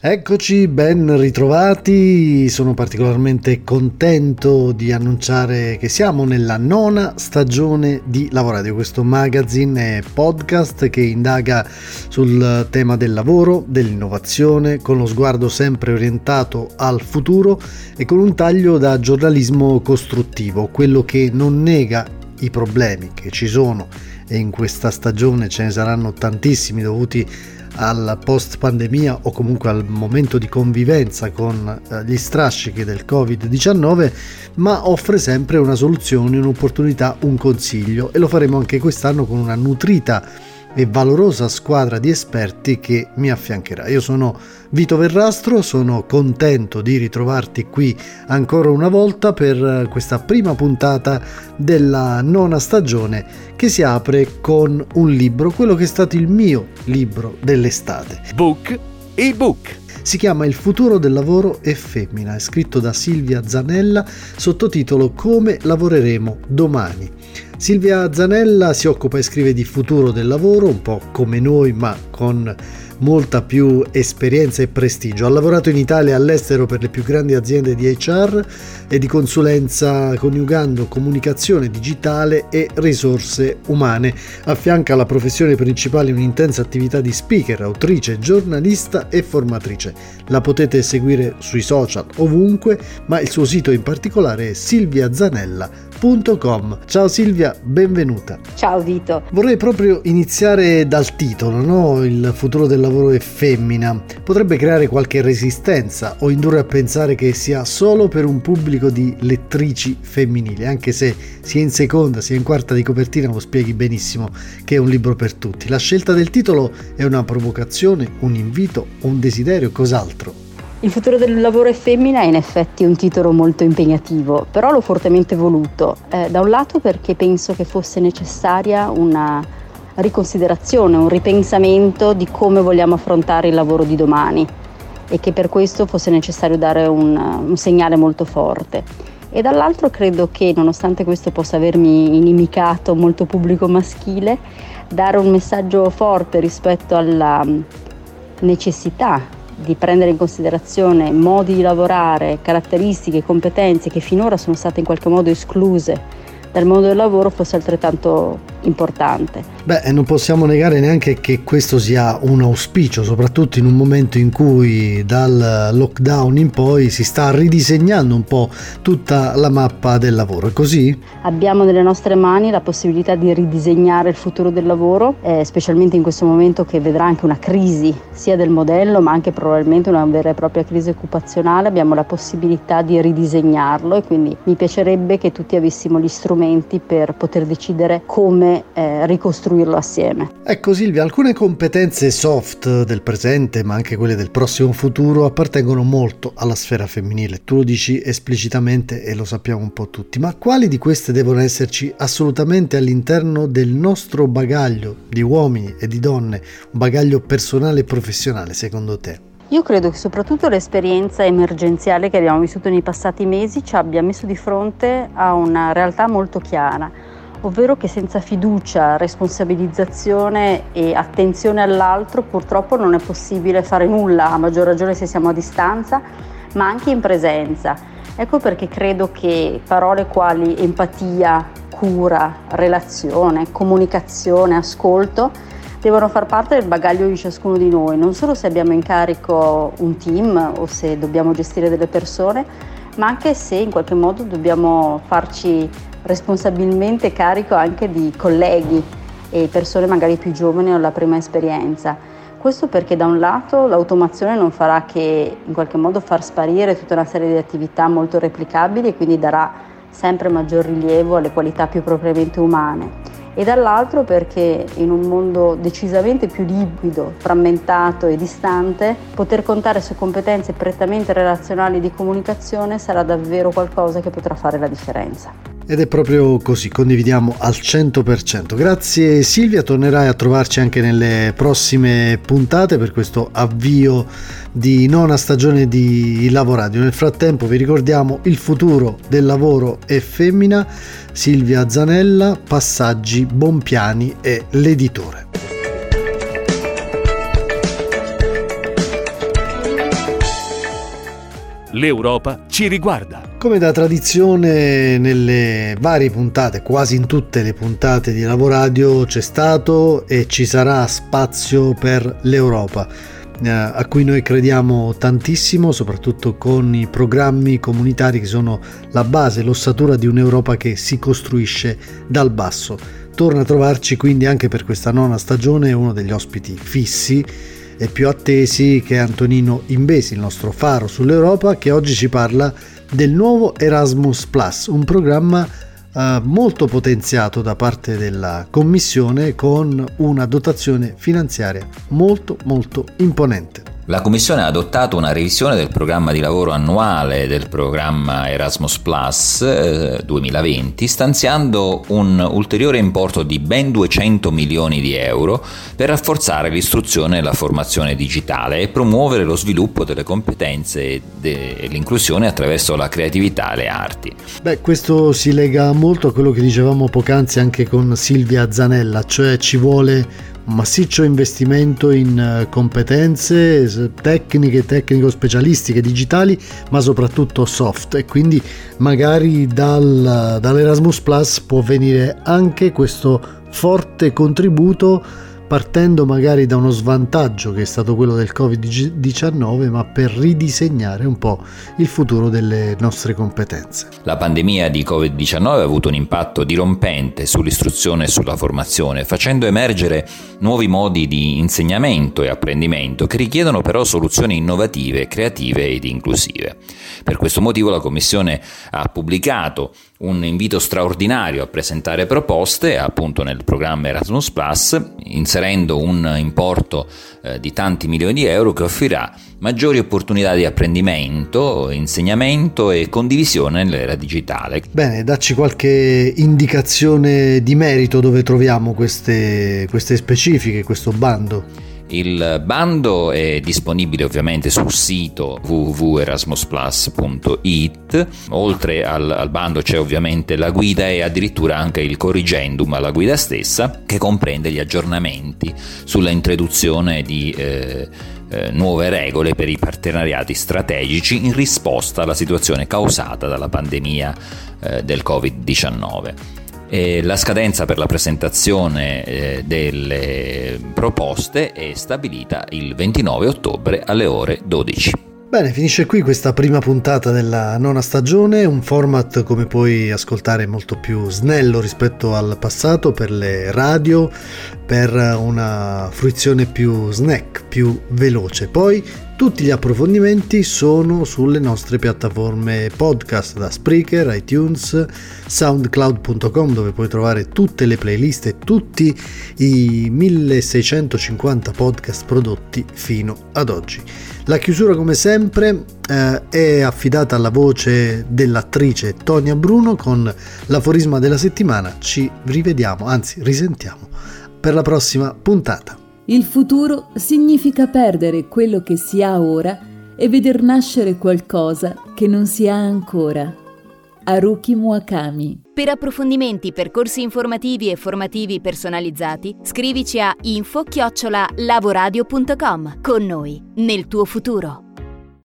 Eccoci, ben ritrovati. Sono particolarmente contento di annunciare che siamo nella nona stagione di Lavoradio, questo magazine e podcast che indaga sul tema del lavoro, dell'innovazione, con lo sguardo sempre orientato al futuro e con un taglio da giornalismo costruttivo, quello che non nega i problemi che ci sono e in questa stagione ce ne saranno tantissimi dovuti al post pandemia o comunque al momento di convivenza con eh, gli strascichi del Covid-19, ma offre sempre una soluzione, un'opportunità, un consiglio. E lo faremo anche quest'anno con una nutrita e valorosa squadra di esperti che mi affiancherà. Io sono Vito Verrastro, sono contento di ritrovarti qui ancora una volta per questa prima puntata della nona stagione che si apre con un libro, quello che è stato il mio libro dell'estate. Book e book. Si chiama Il futuro del lavoro è femmina, è scritto da Silvia Zanella, sottotitolo Come lavoreremo domani. Silvia Zanella si occupa e scrive di futuro del lavoro, un po' come noi, ma con molta più esperienza e prestigio. Ha lavorato in Italia e all'estero per le più grandi aziende di HR e di consulenza coniugando comunicazione digitale e risorse umane. Affianca alla professione principale un'intensa attività di speaker, autrice, giornalista e formatrice. La potete seguire sui social ovunque, ma il suo sito in particolare è silviazanella.com www.silviazanetti.com. Ciao Silvia, benvenuta. Ciao Vito. Vorrei proprio iniziare dal titolo, no? Il futuro del lavoro è femmina. Potrebbe creare qualche resistenza o indurre a pensare che sia solo per un pubblico di lettrici femminili, anche se sia in seconda sia in quarta di copertina lo spieghi benissimo che è un libro per tutti. La scelta del titolo è una provocazione, un invito, un desiderio, cos'altro? Il futuro del lavoro è femmina è in effetti un titolo molto impegnativo, però l'ho fortemente voluto. Eh, da un lato perché penso che fosse necessaria una riconsiderazione, un ripensamento di come vogliamo affrontare il lavoro di domani e che per questo fosse necessario dare un, un segnale molto forte. E dall'altro credo che nonostante questo possa avermi inimicato molto pubblico maschile, dare un messaggio forte rispetto alla necessità di prendere in considerazione modi di lavorare, caratteristiche, competenze che finora sono state in qualche modo escluse dal mondo del lavoro fosse altrettanto importante. Beh, non possiamo negare neanche che questo sia un auspicio, soprattutto in un momento in cui dal lockdown in poi si sta ridisegnando un po' tutta la mappa del lavoro. È così? Abbiamo nelle nostre mani la possibilità di ridisegnare il futuro del lavoro, eh, specialmente in questo momento che vedrà anche una crisi sia del modello ma anche probabilmente una vera e propria crisi occupazionale. Abbiamo la possibilità di ridisegnarlo e quindi mi piacerebbe che tutti avessimo gli strumenti per poter decidere come eh, ricostruirlo assieme. Ecco Silvia, alcune competenze soft del presente, ma anche quelle del prossimo futuro, appartengono molto alla sfera femminile. Tu lo dici esplicitamente e lo sappiamo un po' tutti, ma quali di queste devono esserci assolutamente all'interno del nostro bagaglio di uomini e di donne, un bagaglio personale e professionale secondo te? Io credo che soprattutto l'esperienza emergenziale che abbiamo vissuto nei passati mesi ci abbia messo di fronte a una realtà molto chiara ovvero che senza fiducia, responsabilizzazione e attenzione all'altro purtroppo non è possibile fare nulla, a maggior ragione se siamo a distanza, ma anche in presenza. Ecco perché credo che parole quali empatia, cura, relazione, comunicazione, ascolto devono far parte del bagaglio di ciascuno di noi, non solo se abbiamo in carico un team o se dobbiamo gestire delle persone, ma anche se in qualche modo dobbiamo farci responsabilmente carico anche di colleghi e persone magari più giovani o la prima esperienza. Questo perché da un lato l'automazione non farà che in qualche modo far sparire tutta una serie di attività molto replicabili e quindi darà sempre maggior rilievo alle qualità più propriamente umane e dall'altro perché in un mondo decisamente più liquido, frammentato e distante, poter contare su competenze prettamente relazionali di comunicazione sarà davvero qualcosa che potrà fare la differenza. Ed è proprio così, condividiamo al 100%. Grazie Silvia, tornerai a trovarci anche nelle prossime puntate per questo avvio di nona stagione di Lavoradio. Nel frattempo vi ricordiamo il futuro del lavoro è femmina, Silvia Zanella, Passaggi, Bonpiani e l'editore. L'Europa ci riguarda. Come da tradizione nelle varie puntate, quasi in tutte le puntate di Lavoradio c'è stato e ci sarà spazio per l'Europa eh, a cui noi crediamo tantissimo, soprattutto con i programmi comunitari che sono la base, l'ossatura di un'Europa che si costruisce dal basso. Torna a trovarci quindi anche per questa nona stagione uno degli ospiti fissi e più attesi che Antonino Imbesi, il nostro faro sull'Europa, che oggi ci parla del nuovo Erasmus Plus, un programma eh, molto potenziato da parte della Commissione con una dotazione finanziaria molto molto imponente. La Commissione ha adottato una revisione del programma di lavoro annuale del programma Erasmus Plus eh, 2020, stanziando un ulteriore importo di ben 200 milioni di euro per rafforzare l'istruzione e la formazione digitale e promuovere lo sviluppo delle competenze e l'inclusione attraverso la creatività e le arti. Beh, questo si lega molto a quello che dicevamo poc'anzi anche con Silvia Zanella, cioè ci vuole massiccio investimento in eh, competenze tecniche, tecnico-specialistiche, digitali, ma soprattutto soft. E quindi magari dal, dall'Erasmus Plus può venire anche questo forte contributo partendo magari da uno svantaggio che è stato quello del Covid-19, ma per ridisegnare un po' il futuro delle nostre competenze. La pandemia di Covid-19 ha avuto un impatto dirompente sull'istruzione e sulla formazione, facendo emergere nuovi modi di insegnamento e apprendimento che richiedono però soluzioni innovative, creative ed inclusive. Per questo motivo la Commissione ha pubblicato un invito straordinario a presentare proposte appunto nel programma Erasmus Plus, inserendo un importo eh, di tanti milioni di euro che offrirà maggiori opportunità di apprendimento, insegnamento e condivisione nell'era digitale. Bene, dacci qualche indicazione di merito dove troviamo queste, queste specifiche, questo bando. Il bando è disponibile ovviamente sul sito www.erasmusplus.it. Oltre al, al, bando c'è ovviamente la guida e addirittura anche il corrigendum alla guida stessa che comprende gli aggiornamenti sulla introduzione di eh, eh, nuove regole per i partenariati strategici in risposta alla situazione causata dalla pandemia eh, del Covid-19. E la scadenza per la presentazione eh, delle proposte è stabilita il 29 ottobre alle ore 12. Bene, finisce qui questa prima puntata della nona stagione, un format come puoi ascoltare molto più snello rispetto al passato per le radio, per una fruizione più snack, più veloce. Poi tutti gli approfondimenti sono sulle nostre piattaforme podcast da Spreaker, iTunes, soundcloud.com dove puoi trovare tutte le playlist e tutti i 1650 podcast prodotti fino ad oggi. La chiusura come sempre eh, è affidata alla voce dell'attrice Tonia Bruno con l'aforisma della settimana. Ci rivediamo, anzi risentiamo per la prossima puntata. Il futuro significa perdere quello che si ha ora e veder nascere qualcosa che non si ha ancora. Haruki Murakami. Per approfondimenti, percorsi informativi e formativi personalizzati, scrivici a info-lavoradio.com. Con noi, nel tuo futuro.